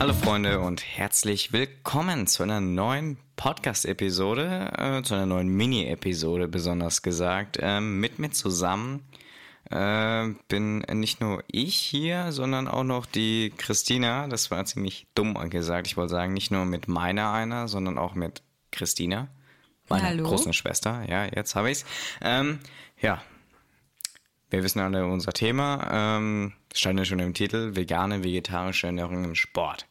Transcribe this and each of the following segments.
Hallo Freunde und herzlich willkommen zu einer neuen Podcast-Episode, äh, zu einer neuen Mini-Episode besonders gesagt. Ähm, mit mir zusammen äh, bin nicht nur ich hier, sondern auch noch die Christina. Das war ziemlich dumm gesagt. Ich wollte sagen, nicht nur mit meiner einer, sondern auch mit Christina, meiner Hallo. großen Schwester. Ja, jetzt habe ich's. Ähm, ja, wir wissen alle unser Thema. Ähm, stand ja schon im Titel: vegane, vegetarische Ernährung im Sport.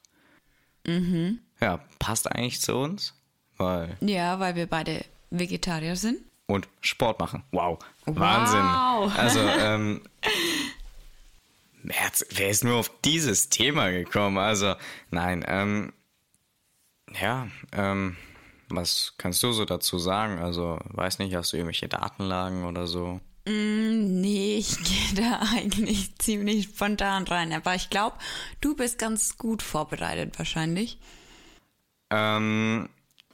Mhm. Ja, passt eigentlich zu uns, weil Ja, weil wir beide Vegetarier sind. und Sport machen. Wow, Wahnsinn. Wow. Also ähm, wer, ist nur auf dieses Thema gekommen? Also nein, ähm, ja, ähm, was kannst du so dazu sagen? Also weiß nicht, hast du irgendwelche Datenlagen oder so? Nee, ich gehe da eigentlich ziemlich spontan rein. Aber ich glaube, du bist ganz gut vorbereitet wahrscheinlich. Ähm,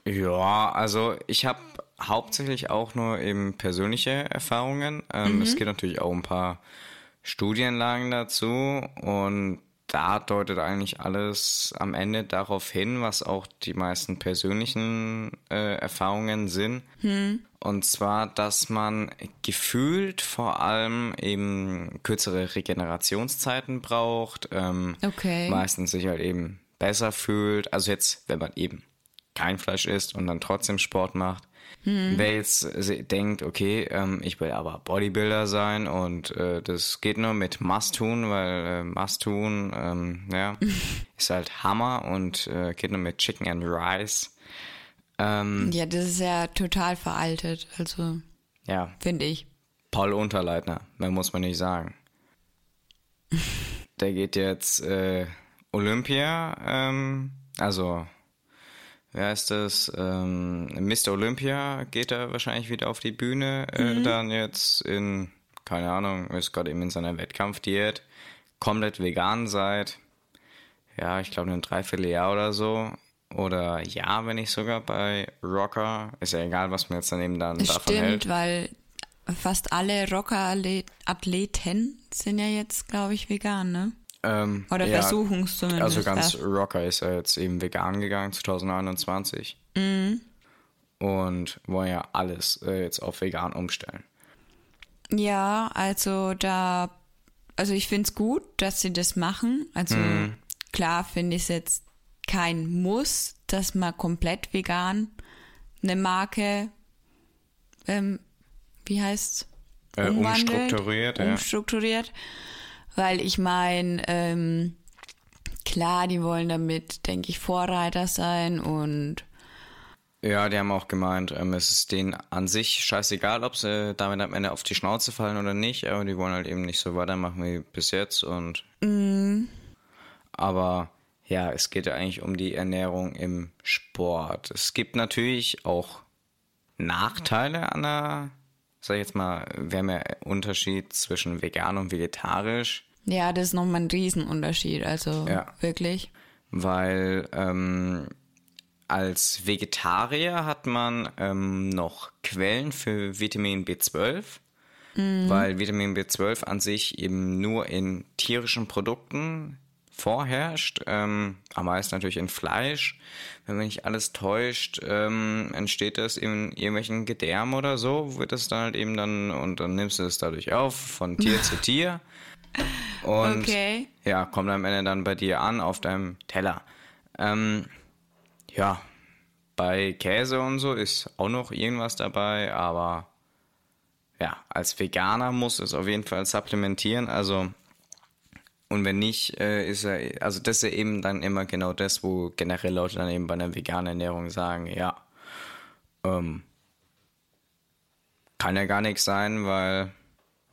ja, also ich habe hauptsächlich auch nur eben persönliche Erfahrungen. Ähm, Es gibt natürlich auch ein paar Studienlagen dazu und da deutet eigentlich alles am Ende darauf hin, was auch die meisten persönlichen äh, Erfahrungen sind. Und zwar, dass man gefühlt vor allem eben kürzere Regenerationszeiten braucht. Ähm, Okay. Meistens sich halt eben besser fühlt. Also jetzt, wenn man eben kein Fleisch isst und dann trotzdem Sport macht. Wer jetzt denkt, okay, ähm, ich will aber Bodybuilder sein und äh, das geht nur mit Must tun, weil äh, Must tun, ähm, ja, ist halt Hammer und äh, geht nur mit Chicken and Rice. Ähm, Ja, das ist ja total veraltet. Also, ja, finde ich. Paul Unterleitner, mehr muss man nicht sagen. Der geht jetzt äh, Olympia, ähm, also wer heißt das? Ähm, Mr. Olympia geht er wahrscheinlich wieder auf die Bühne, äh, dann jetzt in, keine Ahnung, ist gerade eben in seiner Wettkampfdiät, komplett vegan seit, ja, ich glaube ein Dreivierteljahr oder so. Oder ja, wenn nicht sogar bei Rocker. Ist ja egal, was man jetzt daneben dann Das davon hält. stimmt, weil fast alle Rocker-Athleten sind ja jetzt, glaube ich, vegan, ne? Ähm, Oder ja, versuchen es zumindest. Also ganz erst. Rocker ist ja jetzt eben vegan gegangen 2021. Mhm. Und wollen ja alles äh, jetzt auf vegan umstellen. Ja, also da, also ich finde es gut, dass sie das machen. Also Mhm. klar finde ich es jetzt kein Muss, dass man komplett vegan eine Marke, ähm, wie heißt's? Äh, umwandelt, umstrukturiert, ja. Weil ich meine, ähm, klar, die wollen damit, denke ich, Vorreiter sein und Ja, die haben auch gemeint, ähm, es ist denen an sich scheißegal, ob sie damit am Ende auf die Schnauze fallen oder nicht, aber die wollen halt eben nicht so weitermachen wie bis jetzt und. Mhm. Aber ja, es geht ja eigentlich um die Ernährung im Sport. Es gibt natürlich auch Nachteile an der, sag ich jetzt mal, wir haben ja Unterschied zwischen vegan und vegetarisch. ja, das ist nochmal ein Riesenunterschied, also Ja. wirklich. weil ähm, als Vegetarier hat man ähm, noch Quellen für Vitamin B12, weil Vitamin B12 an sich eben nur in tierischen Produkten vorherrscht, ähm, am meisten natürlich in Fleisch. Wenn mich nicht alles täuscht, ähm, entsteht das in irgendwelchen Gedärmen oder so, wird das dann halt eben dann, und dann nimmst du es dadurch auf, von Tier zu Tier. Und Okay. ja, kommt am Ende dann bei dir an auf deinem Teller. Ähm, ja, bei Käse und so ist auch noch irgendwas dabei, aber ja, als Veganer muss es auf jeden Fall supplementieren. Also, und wenn nicht, äh, ist er, also das ist ja eben dann immer genau das, wo generell Leute dann eben bei einer veganen Ernährung sagen, ja, ähm, kann ja gar nichts sein, weil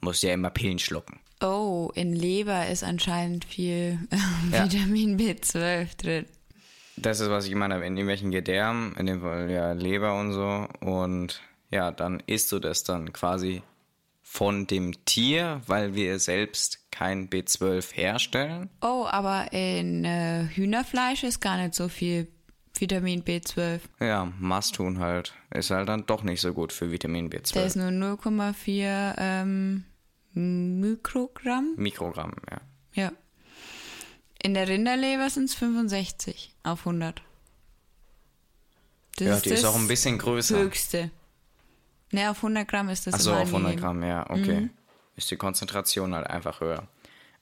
muss ja immer Pillen schlucken. Oh, in Leber ist anscheinend viel äh, Ja. Vitamin B12 drin. Das ist, was ich meine, in irgendwelchen Gedärmen, in dem Fall ja Leber und so. Und ja, dann isst du das dann quasi von dem Tier, weil wir selbst kein B12 herstellen. Oh, aber in äh, Hühnerfleisch ist gar nicht so viel Vitamin B12. Ja, must tun halt. Ist halt dann doch nicht so gut für Vitamin Der B12. ist nur 0,4 ähm, Mikrogramm. Mikrogramm, ja. Ja. In der Rinderleber sind es 65 auf 100. Das ja, die ist auch ein bisschen größer. Höchste. Ne, auf 100 Gramm ist das Achso, auf 100 Gramm, ja, okay. Mhm. Ist die Konzentration halt einfach höher.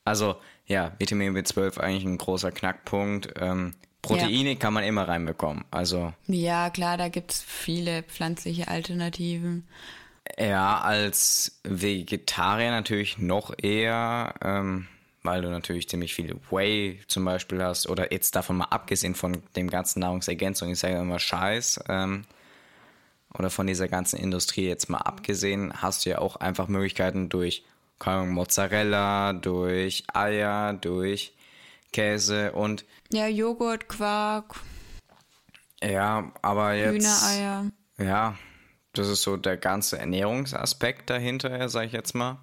Also, ja, Vitamin B12 eigentlich ein großer Knackpunkt. Ähm, Proteine ja. kann man immer reinbekommen. Also. Ja, klar, da gibt es viele pflanzliche Alternativen. Ja, als Vegetarier natürlich noch eher, ähm, weil du natürlich ziemlich viel Whey zum Beispiel hast. Oder jetzt davon mal abgesehen von dem ganzen Nahrungsergänzung, ich sage immer Scheiß. Ähm, oder von dieser ganzen Industrie jetzt mal abgesehen, hast du ja auch einfach Möglichkeiten durch Ahnung, Mozzarella, durch Eier, durch Käse und. Ja, Joghurt, Quark. Ja, aber jetzt. Hühnereier. Ja, das ist so der ganze Ernährungsaspekt dahinter, sag ich jetzt mal.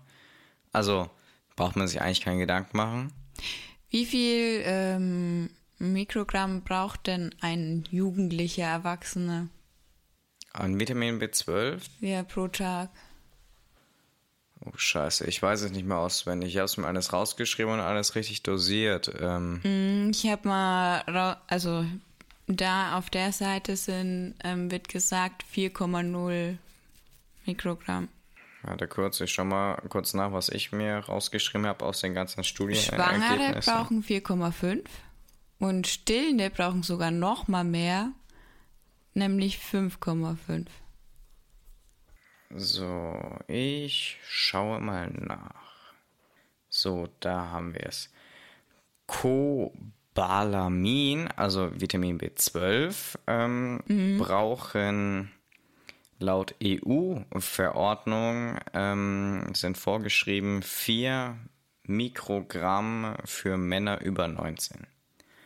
Also braucht man sich eigentlich keinen Gedanken machen. Wie viel ähm, Mikrogramm braucht denn ein jugendlicher Erwachsener? An Vitamin B12? Ja, pro Tag. Oh, scheiße. Ich weiß es nicht mehr auswendig. Ich habe es mir alles rausgeschrieben und alles richtig dosiert. Ähm. Mm, ich habe mal, also da auf der Seite sind, ähm, wird gesagt 4,0 Mikrogramm. Warte kurz, ich schau mal kurz nach, was ich mir rausgeschrieben habe aus den ganzen Studien. Schwangere brauchen 4,5 und Stillende brauchen sogar noch mal mehr, nämlich 5,5. So, ich schaue mal nach. So, da haben wir es. Cobalamin, also Vitamin B12, ähm, mhm. brauchen laut EU-Verordnung ähm, sind vorgeschrieben 4 Mikrogramm für Männer über 19.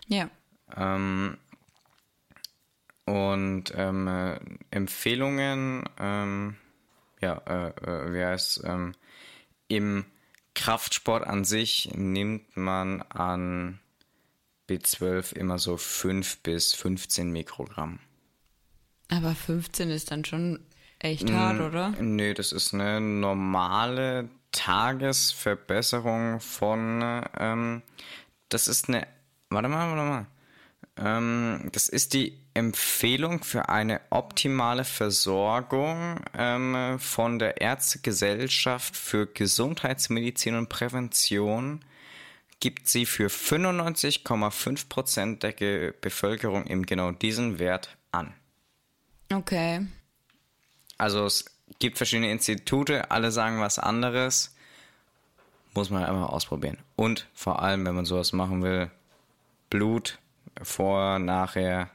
Ja. Ähm, und ähm, äh, Empfehlungen ähm, ja, äh, äh, wie heißt ähm, im Kraftsport an sich nimmt man an B12 immer so 5 bis 15 Mikrogramm. Aber 15 ist dann schon echt hart, oder? Nö, das ist eine normale Tagesverbesserung von, ähm, das ist eine, warte mal, warte mal. Ähm, das ist die Empfehlung für eine optimale Versorgung ähm, von der Ärztegesellschaft für Gesundheitsmedizin und Prävention gibt sie für 95,5 Prozent der Ge Bevölkerung eben genau diesen Wert an. Okay. Also es gibt verschiedene Institute, alle sagen was anderes. Muss man einfach ausprobieren. Und vor allem, wenn man sowas machen will, Blut vor, nachher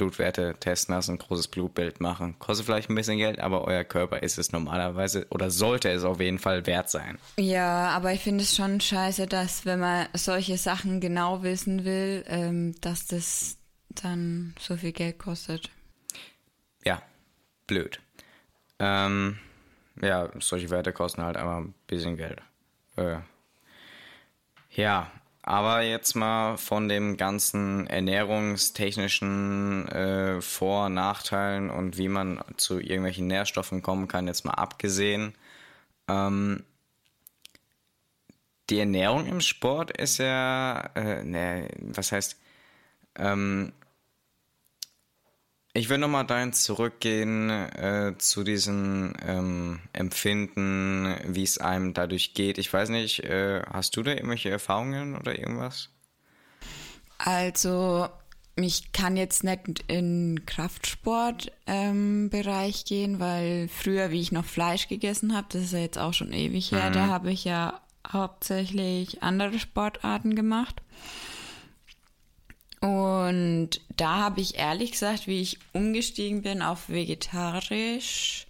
Blutwerte testen lassen, großes Blutbild machen. Kostet vielleicht ein bisschen Geld, aber euer Körper ist es normalerweise oder sollte es auf jeden Fall wert sein. Ja, aber ich finde es schon scheiße, dass wenn man solche Sachen genau wissen will, ähm, dass das dann so viel Geld kostet. Ja, blöd. Ähm, ja, solche Werte kosten halt einfach ein bisschen Geld. Äh, ja, aber jetzt mal von dem ganzen ernährungstechnischen äh, Vor- und Nachteilen und wie man zu irgendwelchen Nährstoffen kommen kann, jetzt mal abgesehen. Ähm, die Ernährung im Sport ist ja, äh, ne, was heißt, ähm, ich will nochmal dahin zurückgehen äh, zu diesem ähm, Empfinden, wie es einem dadurch geht. Ich weiß nicht, äh, hast du da irgendwelche Erfahrungen oder irgendwas? Also, ich kann jetzt nicht in Kraftsportbereich ähm, gehen, weil früher, wie ich noch Fleisch gegessen habe, das ist ja jetzt auch schon ewig her, mhm. da habe ich ja hauptsächlich andere Sportarten gemacht. Und da habe ich ehrlich gesagt, wie ich umgestiegen bin auf vegetarisch,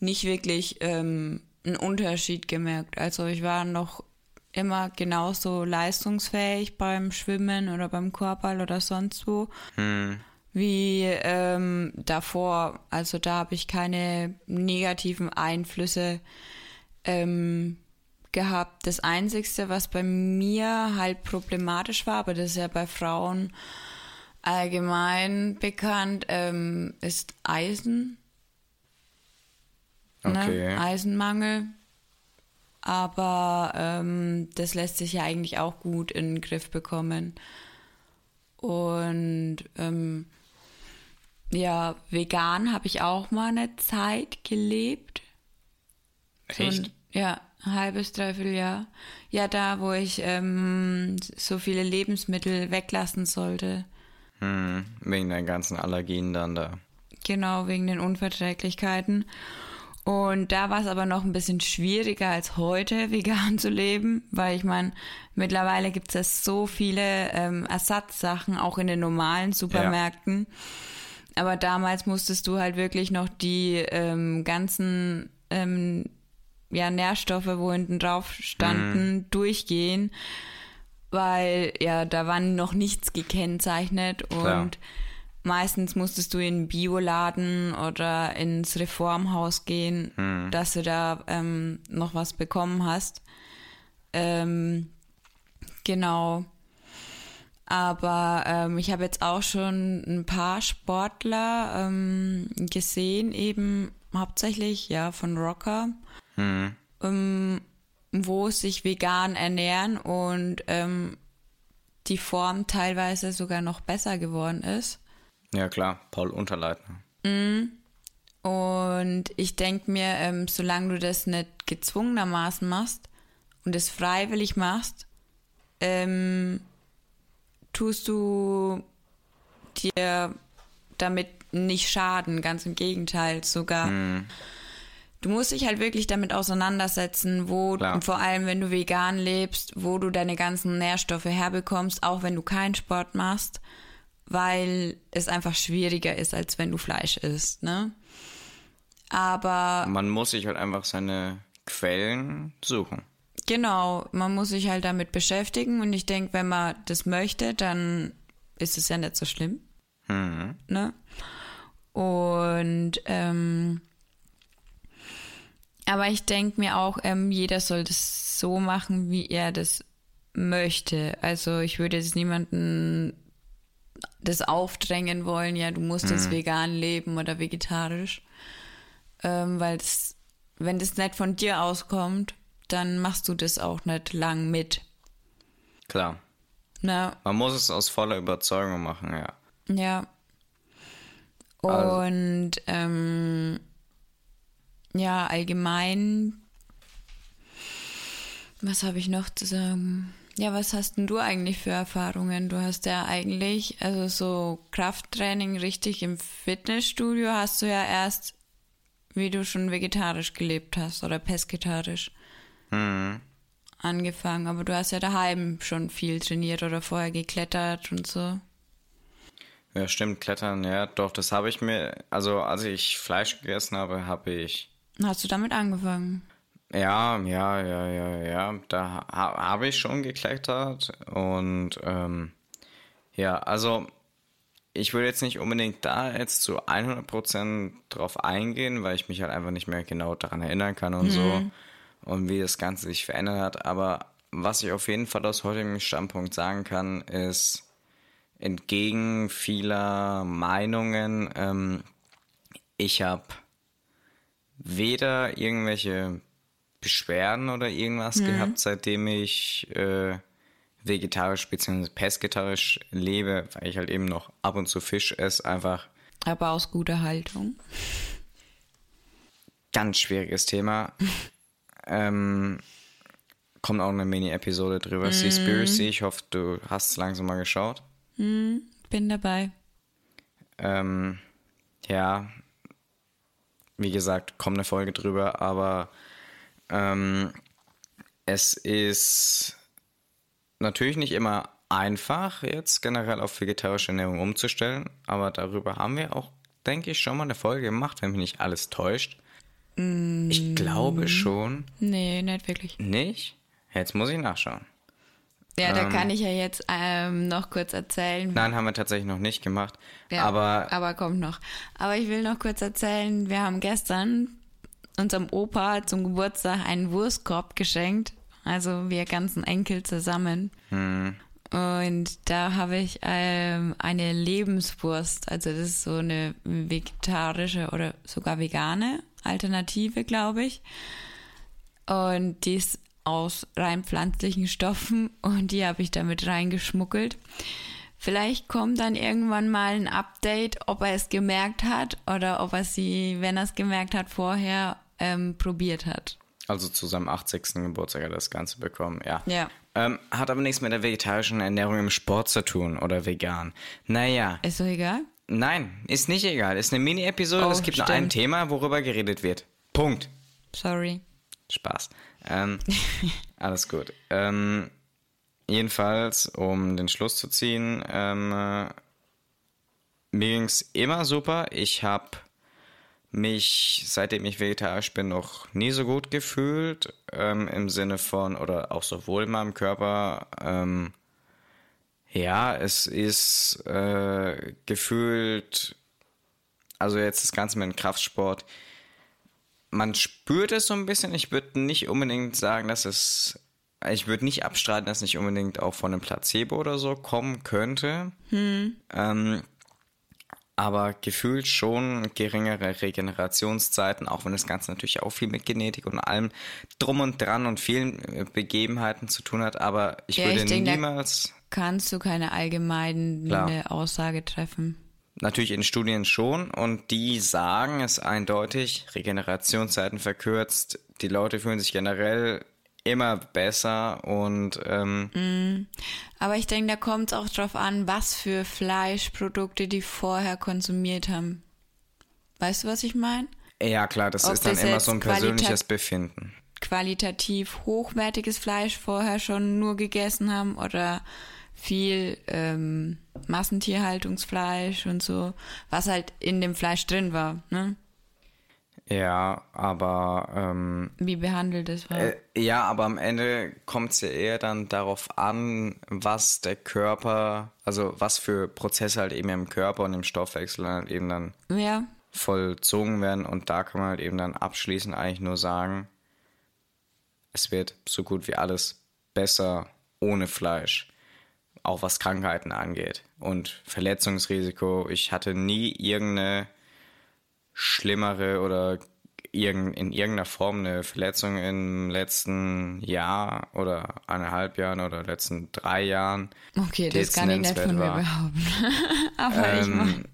nicht wirklich ähm, einen Unterschied gemerkt. Also ich war noch immer genauso leistungsfähig beim Schwimmen oder beim Korbball oder sonst wo. Hm. Wie ähm, davor. Also da habe ich keine negativen Einflüsse ähm, gehabt. Das Einzige, was bei mir halt problematisch war, aber das ist ja bei Frauen allgemein bekannt, ähm, ist Eisen. Ne? Okay. Ne? Eisenmangel. aber ähm, das lässt sich ja eigentlich auch gut in den Griff bekommen. Und ähm, ja, vegan habe ich auch mal eine Zeit gelebt. So Echt? ein, ja, ein halbes, dreiviertel Jahr. Ja, da, wo ich ähm, so viele Lebensmittel weglassen sollte. Hm, wegen den ganzen Allergien dann da. Genau, wegen den Unverträglichkeiten. Und da war es aber noch ein bisschen schwieriger als heute, vegan zu leben, weil ich meine, mittlerweile gibt es ja so viele ähm, Ersatzsachen, auch in den normalen Supermärkten. Aber damals musstest du halt wirklich noch die ähm, ganzen ähm, ja, Nährstoffe, wo hinten drauf standen, durchgehen, weil ja, da war noch nichts gekennzeichnet und Klar. meistens musstest du in einen Bioladen oder ins Reformhaus gehen, dass du da ähm, noch was bekommen hast. Ähm, genau. Aber ähm, ich habe jetzt auch schon ein paar Sportler ähm, gesehen, eben hauptsächlich ja von Rocker, ähm, wo sich vegan ernähren und ähm, die Form teilweise sogar noch besser geworden ist. Ja klar, Paul Unterleitner. Und ich denke mir, ähm, solange du das nicht gezwungenermaßen machst und es freiwillig machst, ähm, tust du dir damit nicht schaden, ganz im Gegenteil sogar. Du musst dich halt wirklich damit auseinandersetzen, wo, Klar. und vor allem wenn du vegan lebst, wo du deine ganzen Nährstoffe herbekommst, auch wenn du keinen Sport machst, weil es einfach schwieriger ist, als wenn du Fleisch isst, ne? Aber Man muss sich halt einfach seine Quellen suchen. Genau, man muss sich halt damit beschäftigen und ich denke, wenn man das möchte, dann ist es ja nicht so schlimm. Ne? Und ähm, aber ich denke mir auch, ähm, jeder soll das so machen, wie er das möchte. Also ich würde jetzt niemanden das aufdrängen wollen, ja, du musst jetzt vegan leben oder vegetarisch. Ähm, weil das, wenn das nicht von dir auskommt, dann machst du das auch nicht lang mit. Klar. Ne? Man muss es aus voller Überzeugung machen, ja. Ja. Also- Und ähm, ja, allgemein, was habe ich noch zu sagen? Ja, was hast denn du eigentlich für Erfahrungen? Du hast ja eigentlich, also so Krafttraining richtig im Fitnessstudio hast du ja erst, wie du schon vegetarisch gelebt hast oder pesketarisch angefangen. Aber du hast ja daheim schon viel trainiert oder vorher geklettert und so. Ja, stimmt, Klettern, ja, doch, das habe ich mir, also als ich Fleisch gegessen habe, habe ich, Hast du damit angefangen? ja, ja, ja, ja, ja, da ha habe ich schon geklettert und ähm, ja, also ich würde jetzt nicht unbedingt da jetzt zu 100% drauf eingehen, weil ich mich halt einfach nicht mehr genau daran erinnern kann und so und wie das Ganze sich verändert hat, aber was ich auf jeden Fall aus heutigem Standpunkt sagen kann, ist, entgegen vieler Meinungen, ähm, ich habe weder irgendwelche Beschwerden oder irgendwas gehabt, seitdem ich äh, vegetarisch bzw. pesketarisch lebe, weil ich halt eben noch ab und zu Fisch esse. Einfach Aber aus guter Haltung. ganz schwieriges Thema. ähm, kommt auch eine Mini-Episode drüber. Seaspiracy, ich hoffe, du hast es langsam mal geschaut. Bin dabei. Ähm, ja, wie gesagt, kommt eine Folge drüber, aber ähm, es ist natürlich nicht immer einfach, jetzt generell auf vegetarische Ernährung umzustellen, aber darüber haben wir auch, denke ich, schon mal eine Folge gemacht, wenn mich nicht alles täuscht. Ich glaube schon. Nee, nicht wirklich. Nicht? Jetzt muss ich nachschauen. Ja, da kann ich ja jetzt ähm, noch kurz erzählen. Nein, haben wir tatsächlich noch nicht gemacht. Ja, aber aber kommt noch. Aber ich will noch kurz erzählen, wir haben gestern unserem Opa zum Geburtstag einen Wurstkorb geschenkt. Also wir ganzen Enkel zusammen. Und da habe ich ähm, eine Lebenswurst. Also das ist so eine vegetarische oder sogar vegane Alternative, glaube ich. Und die ist aus rein pflanzlichen Stoffen und die habe ich damit reingeschmuggelt. Vielleicht kommt dann irgendwann mal ein Update, ob er es gemerkt hat oder ob er sie, wenn er es gemerkt hat, vorher ähm, probiert hat. Also zu seinem 80. Geburtstag hat er das Ganze bekommen, ja. Ja. Ähm, hat aber nichts mit der vegetarischen Ernährung im Sport zu tun oder vegan. Naja. Ist doch egal. Nein, ist nicht egal. Ist eine Mini-Episode. Oh, es gibt stimmt. nur ein Thema, worüber geredet wird. Punkt. Sorry. Spaß. Ähm, alles gut. Ähm, jedenfalls, um den Schluss zu ziehen, ähm, äh, mir ging es immer super. Ich habe mich, seitdem ich vegetarisch bin, noch nie so gut gefühlt. Ähm, Im Sinne von, oder auch sowohl in meinem Körper, ähm, ja, es ist äh, gefühlt, also jetzt das Ganze mit dem Kraftsport, man spürt es so ein bisschen. Ich würde nicht unbedingt sagen, dass es. Ich würde nicht abstreiten, dass nicht unbedingt auch von einem Placebo oder so kommen könnte. Ähm, aber gefühlt schon geringere Regenerationszeiten, auch wenn das Ganze natürlich auch viel mit Genetik und allem drum und dran und vielen äh, Begebenheiten zu tun hat. Aber ich Ja, würde ich denk, da- niemals. Kannst du keine allgemeine Klar. Aussage treffen? Natürlich in Studien schon und die sagen es eindeutig, Regenerationszeiten verkürzt, die Leute fühlen sich generell immer besser und ähm, Aber ich denke, da kommt es auch drauf an, was für Fleischprodukte die vorher konsumiert haben. Weißt du, was ich meine? ja klar, das Ob ist dann das immer so ein persönliches Befinden. Qualitativ hochwertiges Fleisch vorher schon nur gegessen haben oder viel ähm, Massentierhaltungsfleisch und so, was halt in dem Fleisch drin war, ne? Ja, aber ähm, Wie behandelt es war. äh, ja, aber am Ende kommt es ja eher dann darauf an, was der Körper, also was für Prozesse halt eben im Körper und im Stoffwechsel halt eben dann ja, vollzogen werden und da kann man halt eben dann abschließend eigentlich nur sagen, es wird so gut wie alles besser ohne Fleisch, auch was Krankheiten angeht und Verletzungsrisiko. Ich hatte nie irgendeine schlimmere oder in irgendeiner Form eine Verletzung im letzten Jahr oder eineinhalb Jahren oder letzten drei Jahren. okay, das kann ich nicht von mir behaupten. Aber ich Ähm, mein,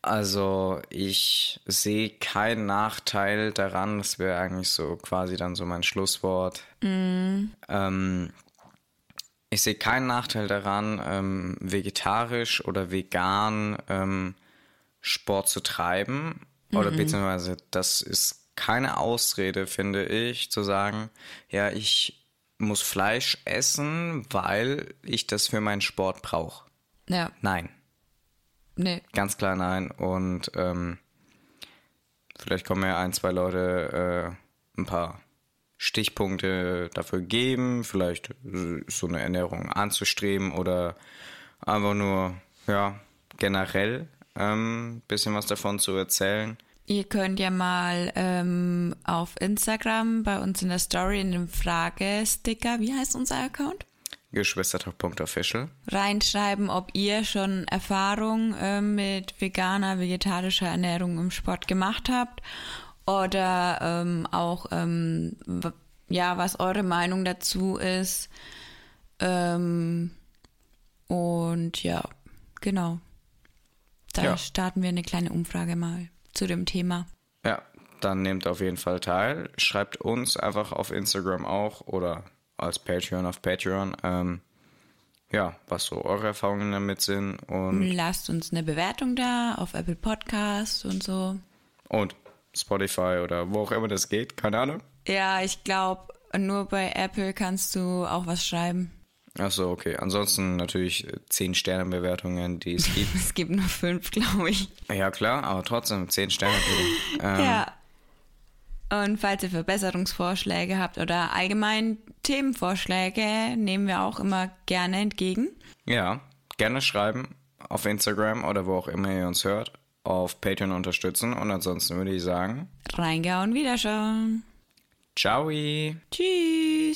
Also ich sehe keinen Nachteil daran, das wäre eigentlich so quasi dann so mein Schlusswort. Ähm, ich sehe keinen Nachteil daran, ähm, vegetarisch oder vegan ähm, Sport zu treiben. Oder beziehungsweise das ist keine Ausrede, finde ich, zu sagen, ja, ich muss Fleisch essen, weil ich das für meinen Sport brauche. ja, Nein. nee. Ganz klar nein. Und ähm, vielleicht kommen ja ein, zwei Leute äh, ein paar Stichpunkte dafür geben, vielleicht äh, so eine Ernährung anzustreben oder einfach nur, ja, generell ein bisschen was davon zu erzählen. Ihr könnt ja mal ähm, auf Instagram bei uns in der Story in dem Fragesticker, wie heißt unser Account? Geschwistertalk.official. Reinschreiben, ob ihr schon Erfahrung ähm, mit veganer, vegetarischer Ernährung im Sport gemacht habt oder ähm, auch ähm, ja, was eure Meinung dazu ist. Ähm, und ja, genau. Da Ja. starten wir eine kleine Umfrage mal zu dem Thema. Ja, dann nehmt auf jeden Fall teil. Schreibt uns einfach auf Instagram auch oder als Patreon auf Patreon, ähm, ja, was so eure Erfahrungen damit sind und Lasst uns eine Bewertung da auf Apple Podcast und so. Und Spotify oder wo auch immer das geht, keine Ahnung. Ja, ich glaube, nur bei Apple kannst du auch was schreiben. Achso, okay. Ansonsten natürlich 10 Sterne-Bewertungen, die es gibt. Es gibt nur fünf, glaube ich. ja, klar, aber trotzdem 10 Sterne. Ähm, Ja. Und falls ihr Verbesserungsvorschläge habt oder allgemein Themenvorschläge, nehmen wir auch immer gerne entgegen. ja, gerne schreiben auf Instagram oder wo auch immer ihr uns hört. Auf Patreon unterstützen. Und ansonsten würde ich sagen, Reingehauen, wiederschauen. ciao. Tschüss.